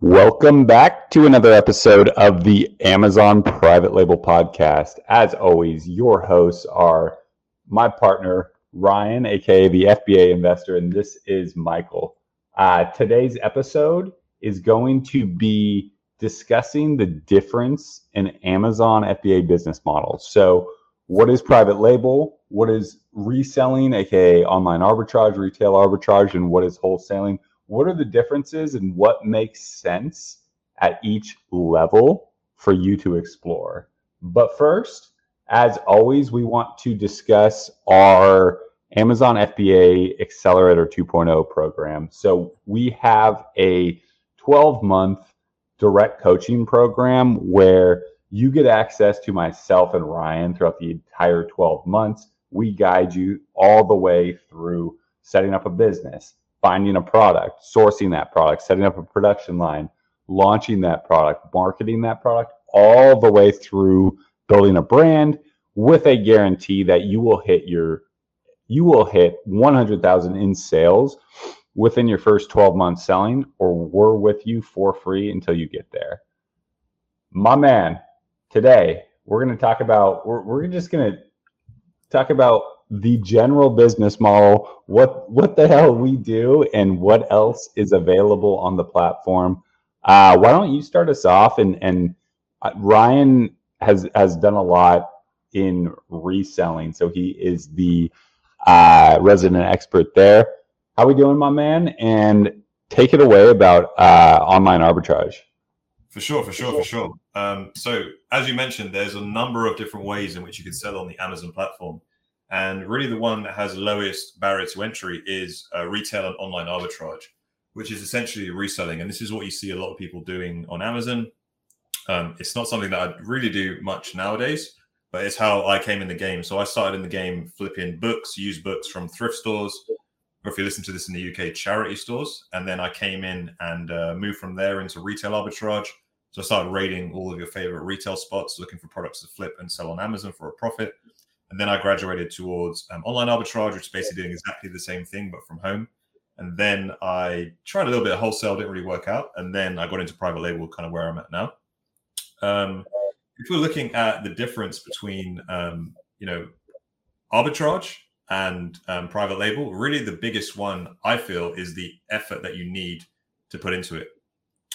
Welcome back to another episode of the Amazon Private Label Podcast. As always, your hosts are my partner, Ryan, aka the FBA investor, and this is Michael. Uh, today's episode is going to be discussing the difference in Amazon FBA business models. So, what is private label? What is reselling, aka online arbitrage, retail arbitrage, and what is wholesaling? What are the differences and what makes sense at each level for you to explore. But first, as always, we want to discuss our Amazon FBA Accelerator 2.0 program. So we have a 12 month direct coaching program where you get access to myself and Ryan throughout the entire 12 months. We guide you all the way through setting up a business, finding a product, sourcing that product, setting up a production line, launching that product, marketing that product, all the way through building a brand with a guarantee that you will hit your you will hit 100,000 in sales within your first 12 months selling or we're with you for free until you get there. My man, today we're going to talk about we're, we're just going to talk about the general business model, what what the hell we do, and what else is available on the platform. Uh, why don't you start us off? And and uh, Ryan has has done a lot in reselling, so he is the uh, resident expert there. How we doing, my man? And take it away about uh, online arbitrage. For sure, for sure, for sure. Um, so, as you mentioned, there's a number of different ways in which you can sell on the Amazon platform. And really, the one that has lowest barrier to entry is uh, retail and online arbitrage, which is essentially reselling. And this is what you see a lot of people doing on Amazon. Um, it's not something that I really do much nowadays, but it's how I came in the game. So I started in the game flipping books, used books from thrift stores, or if you listen to this in the UK, charity stores. And then I came in and uh, moved from there into retail arbitrage. So I started raiding all of your favorite retail spots, looking for products to flip and sell on Amazon for a profit. And then I graduated towards um, online arbitrage, which is basically doing exactly the same thing, but from home. And then I tried a little bit of wholesale, didn't really work out. And then I got into private label, kind of where I'm at now. Um, if we're looking at the difference between, um, you know, arbitrage and um, private label, really the biggest one I feel is the effort that you need to put into it.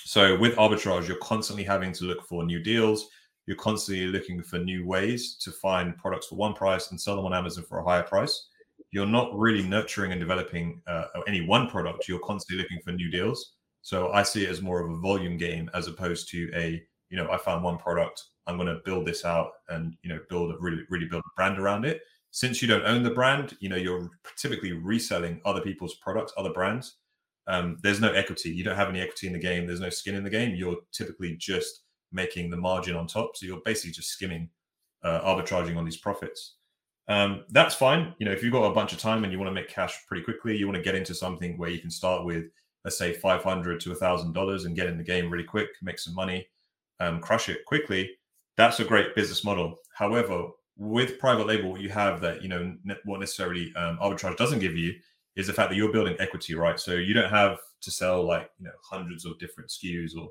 So with arbitrage, you're constantly having to look for new deals you're constantly looking for new ways to find products for one price and sell them on Amazon for a higher price. You're not really nurturing and developing uh, any one product. You're constantly looking for new deals. So I see it as more of a volume game as opposed to a, you know, I found one product, I'm going to build this out and, you know, build a really, really build a brand around it. Since you don't own the brand, you know, you're typically reselling other people's products, other brands. Um, there's no equity. You don't have any equity in the game. There's no skin in the game. You're typically just making the margin on top. So you're basically just skimming, uh, arbitraging on these profits. Um, that's fine. You know, if you've got a bunch of time and you want to make cash pretty quickly, you want to get into something where you can start with, let's say, five hundred to a thousand dollars and get in the game really quick, make some money, um, crush it quickly. That's a great business model. However, with private label, what you have that you know what necessarily um, arbitrage doesn't give you is the fact that you're building equity, right? So you don't have to sell like you know hundreds of different SKUs or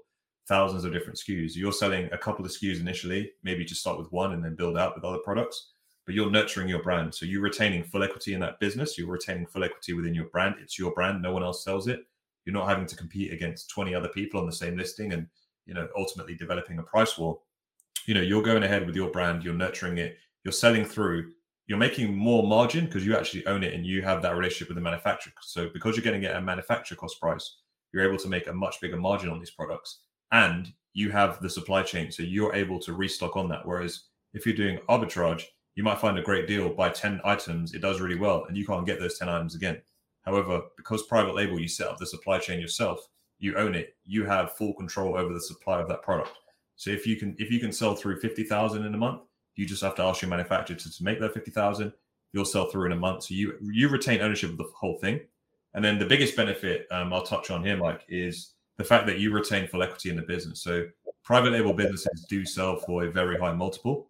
thousands of different SKUs. You're selling a couple of SKUs initially, maybe just start with one and then build out with other products, but you're nurturing your brand. So you're retaining full equity in that business. You're retaining full equity within your brand. It's your brand. No one else sells it. You're not having to compete against 20 other people on the same listing and, you know, ultimately developing a price war. You know, you're going ahead with your brand, you're nurturing it, you're selling through, you're making more margin because you actually own it and you have that relationship with the manufacturer. So because you're getting it at a manufacturer cost price, you're able to make a much bigger margin on these products and you have the supply chain. So you're able to restock on that. Whereas if you're doing arbitrage, you might find a great deal, buy 10 items, it does really well, and you can't get those 10 items again. However, because private label, you set up the supply chain yourself, you own it, you have full control over the supply of that product. So if you can if you can sell through 50,000 in a month, you just have to ask your manufacturer to, to make that 50,000, you'll sell through in a month. So you you retain ownership of the whole thing. And then the biggest benefit um, I'll touch on here, Mike, is the fact that you retain full equity in the business. So private label businesses do sell for a very high multiple.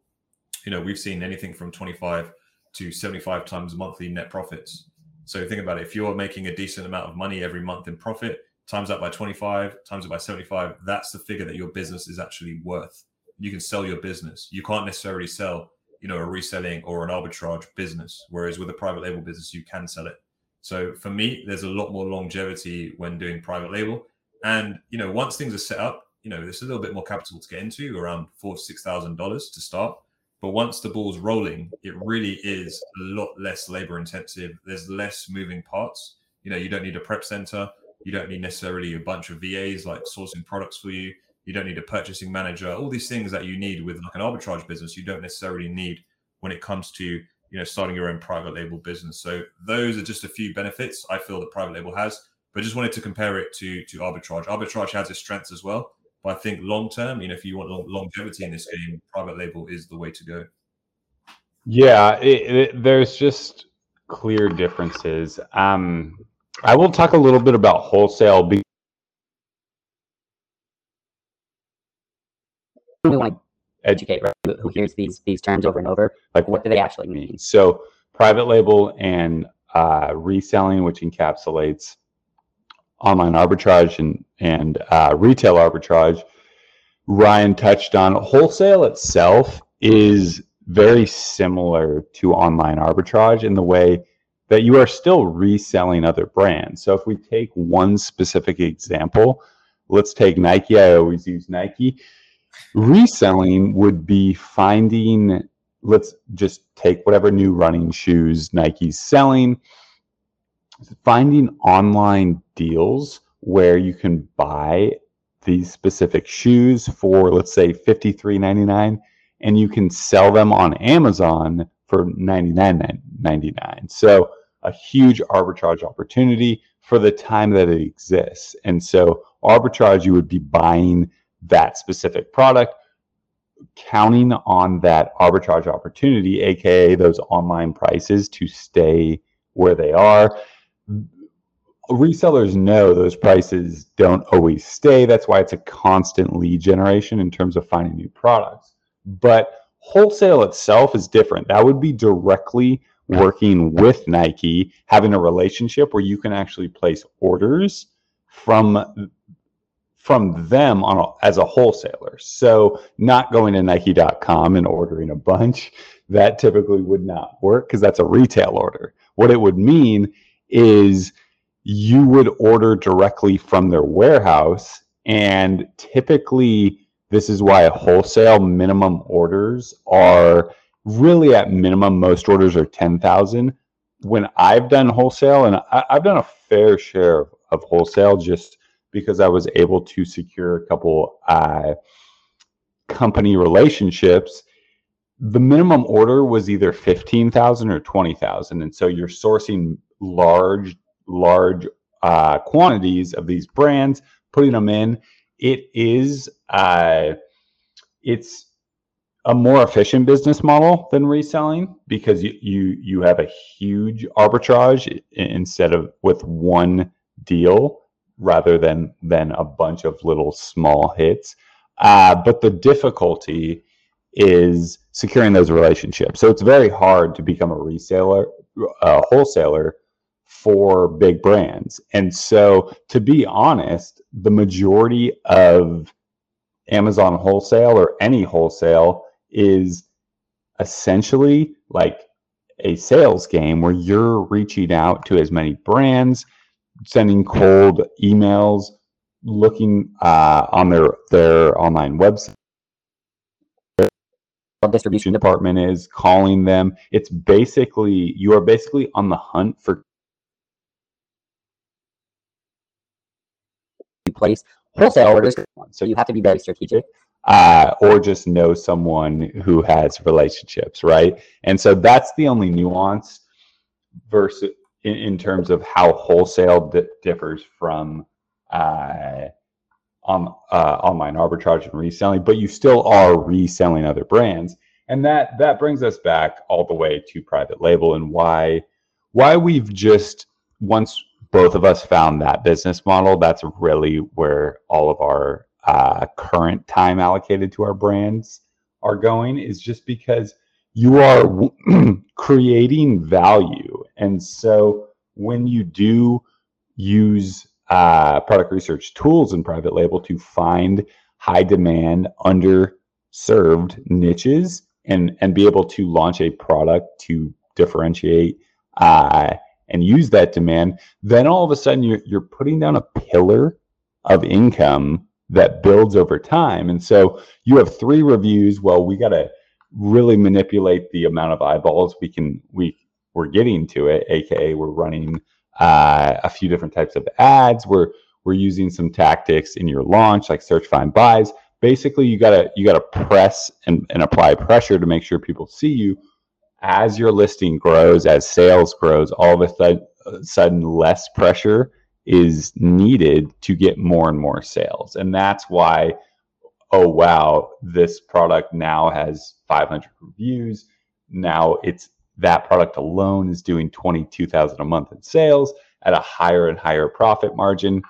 You know, we've seen anything from 25 to 75 times monthly net profits. So think about it. If you're making a decent amount of money every month in profit, times that by 25, times it by 75. That's the figure that your business is actually worth. You can sell your business. You can't necessarily sell, you know, a reselling or an arbitrage business. Whereas with a private label business, you can sell it. So for me, there's a lot more longevity when doing private label. And you know, once things are set up, you know, there's a little bit more capital to get into, around four to six thousand dollars to start. But once the ball's rolling, it really is a lot less labor intensive. There's less moving parts. You know, you don't need a prep center. You don't need necessarily a bunch of VAs like sourcing products for you. You don't need a purchasing manager. All these things that you need with like an arbitrage business, you don't necessarily need when it comes to you know starting your own private label business. So those are just a few benefits I feel that private label has. But just wanted to compare it to to arbitrage. Arbitrage has its strengths as well. But I think long term, you know, if you want longevity in this game, private label is the way to go. Yeah, it, it, there's just clear differences. Um, I will talk a little bit about wholesale. Be- we want to educate right, who hears these these terms over and over. Like, what do they actually mean? So, private label and uh, reselling, which encapsulates online arbitrage and and uh, retail arbitrage. Ryan touched on wholesale itself is very similar to online arbitrage in the way that you are still reselling other brands. So if we take one specific example, let's take Nike. I always use Nike. Reselling would be finding, let's just take whatever new running shoes Nike's selling, finding online deals where you can buy these specific shoes for, let's say, $53.99 and you can sell them on Amazon for $99.99. So a huge arbitrage opportunity for the time that it exists. And so arbitrage, you would be buying that specific product, counting on that arbitrage opportunity, aka those online prices to stay where they are. Resellers know those prices don't always stay. That's why it's a constant lead generation in terms of finding new products. But wholesale itself is different. That would be directly working with Nike, having a relationship where you can actually place orders from from them on a, as a wholesaler. So not going to nike.com and ordering a bunch, that typically would not work because that's a retail order. What it would mean is you would order directly from their warehouse and typically this is why wholesale minimum orders are really at minimum most orders are 10,000 when I've done wholesale and I, have done a fair share of, of, wholesale just because I was able to secure a couple uh, company relationships the minimum order was either 15,000 or 20,000 and so you're sourcing large large uh, quantities of these brands putting them in it is uh, it's a more efficient business model than reselling because you you you have a huge arbitrage instead of with one deal rather than than a bunch of little small hits. Uh, but the difficulty is securing those relationships. So it's very hard to become a reseller, a wholesaler for big brands. And so, to be honest, the majority of Amazon wholesale or any wholesale is essentially like a sales game where you're reaching out to as many brands, sending cold emails, looking uh, on their their online website. Distribution department is calling them. It's basically you are basically on the hunt for place wholesale orders. So you have to be very strategic uh, or just know someone who has relationships, right? And so that's the only nuance versus in, in terms of how wholesale di- differs from uh, on, uh, online arbitrage and reselling, but you still are reselling other brands, and that that brings us back all the way to private label and why why we've just once both of us found that business model. That's really where all of our uh, current time allocated to our brands are going is just because you are creating value. And so when you do use uh, product research tools and private label to find high demand, underserved niches and, and be able to launch a product to differentiate uh, and use that demand, then all of a sudden you're, you're putting down a pillar of income that builds over time. And so you have three reviews. Well, we got to really manipulate the amount of eyeballs we can we we're getting to it. AKA, we're running uh, a few different types of ads. We're we're using some tactics in your launch, like search, find, buys. Basically, you gotta you gotta press and, and apply pressure to make sure people see you. As your listing grows, as sales grows, all of a sudden less pressure is needed to get more and more sales. And that's why, oh, wow, this product now has 500 reviews. Now it's that product alone is doing 22,000 a month in sales at a higher and higher profit margin.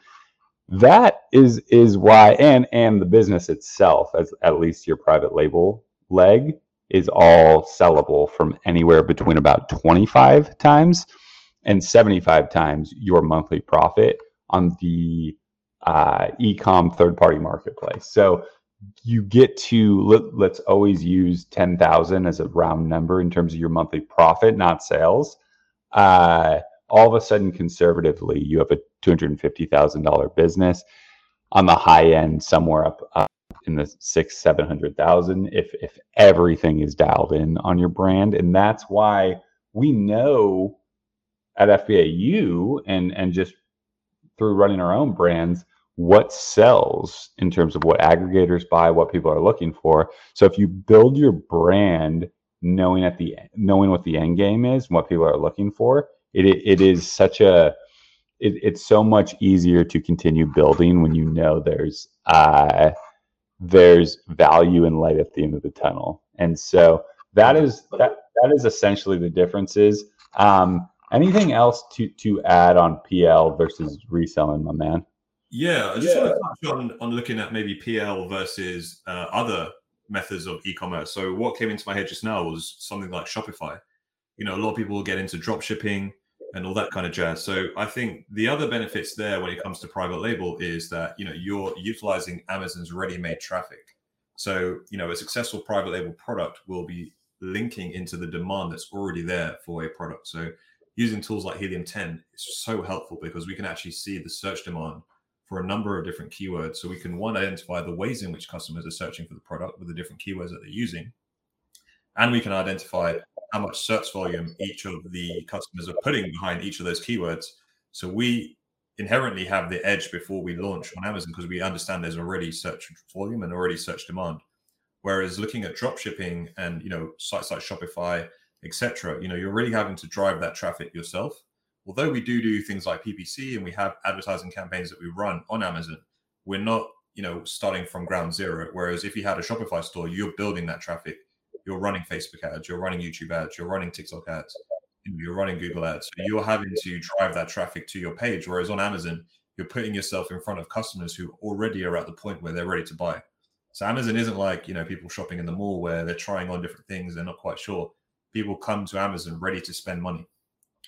That is is why and and the business itself as at least your private label leg is all sellable from anywhere between about 25 times and 75 times your monthly profit on the uh, e-com third-party marketplace. So you get to let, us always use 10,000 as a round number in terms of your monthly profit, not sales. Uh, all of a sudden, conservatively, you have a $250,000 business on the high end, somewhere up, up in the six, 700,000 if, if everything is dialed in on your brand. And that's why we know at FBAU and and just through running our own brands what sells in terms of what aggregators buy, what people are looking for. So if you build your brand knowing at the knowing what the end game is, and what people are looking for, it it is such a it, it's so much easier to continue building when you know there's uh there's value and light at the end of the tunnel. And so that is that that is essentially the differences. Um, Anything else to to add on PL versus reselling, my man? Yeah, I just yeah. want to touch on on looking at maybe PL versus uh, other methods of e-commerce. So what came into my head just now was something like Shopify. You know, a lot of people will get into drop shipping and all that kind of jazz. So I think the other benefits there when it comes to private label is that you know you're utilizing Amazon's ready-made traffic. So you know a successful private label product will be linking into the demand that's already there for a product. So using tools like Helium 10 is so helpful because we can actually see the search demand for a number of different keywords. So we can one identify the ways in which customers are searching for the product with the different keywords that they're using. And we can identify how much search volume each of the customers are putting behind each of those keywords. So we inherently have the edge before we launch on Amazon because we understand there's already search volume and already search demand. Whereas looking at drop shipping and you know sites like Shopify etc. You know, you're really having to drive that traffic yourself. Although we do do things like PPC and we have advertising campaigns that we run on Amazon, we're not, you know, starting from ground zero. Whereas if you had a Shopify store, you're building that traffic. You're running Facebook ads, you're running YouTube ads, you're running TikTok ads, you're running Google ads. So you're having to drive that traffic to your page. Whereas on Amazon, you're putting yourself in front of customers who already are at the point where they're ready to buy. So Amazon isn't like, you know, people shopping in the mall where they're trying on different things, they're not quite sure people come to Amazon ready to spend money.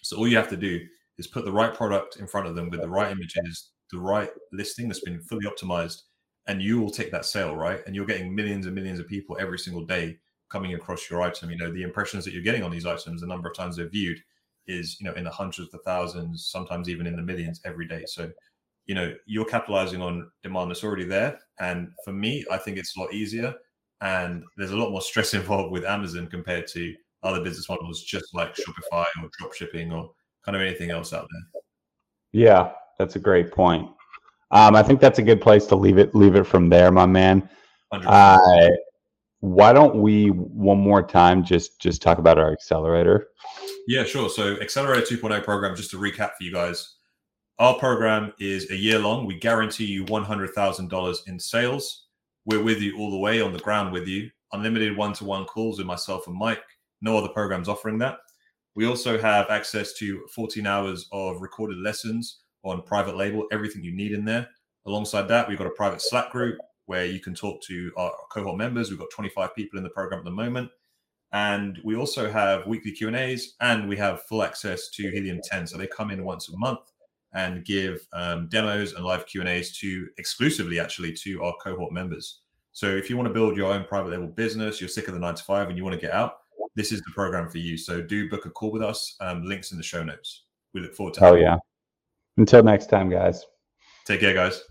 So all you have to do is put the right product in front of them with the right images, the right listing that's been fully optimized, and you will take that sale, right? And you're getting millions and millions of people every single day coming across your item. You know, the impressions that you're getting on these items, the number of times they're viewed is, you know, in the hundreds of thousands, sometimes even in the millions every day. So, you know, you're capitalizing on demand that's already there. And for me, I think it's a lot easier. And there's a lot more stress involved with Amazon compared to other business models just like Shopify or drop shipping or kind of anything else out there. Yeah, that's a great point. Um, I think that's a good place to leave it. Leave it from there, my man. Uh, why don't we one more time just just talk about our accelerator? Yeah, sure. So Accelerator 2.0 program, just to recap for you guys, our program is a year long. We guarantee you $100,000 in sales. We're with you all the way on the ground with you. Unlimited one-to-one calls with myself and Mike no other programs offering that. We also have access to 14 hours of recorded lessons on private label, everything you need in there. Alongside that, we've got a private Slack group where you can talk to our cohort members. We've got 25 people in the program at the moment. And we also have weekly Q&As and we have full access to Helium 10. So they come in once a month and give um, demos and live Q and A's to exclusively actually to our cohort members. So if you want to build your own private label business, you're sick of the nine to five and you want to get out, this is the program for you. So do book a call with us. Um, links in the show notes. We look forward to. It. Oh yeah. Until next time, guys. Take care, guys.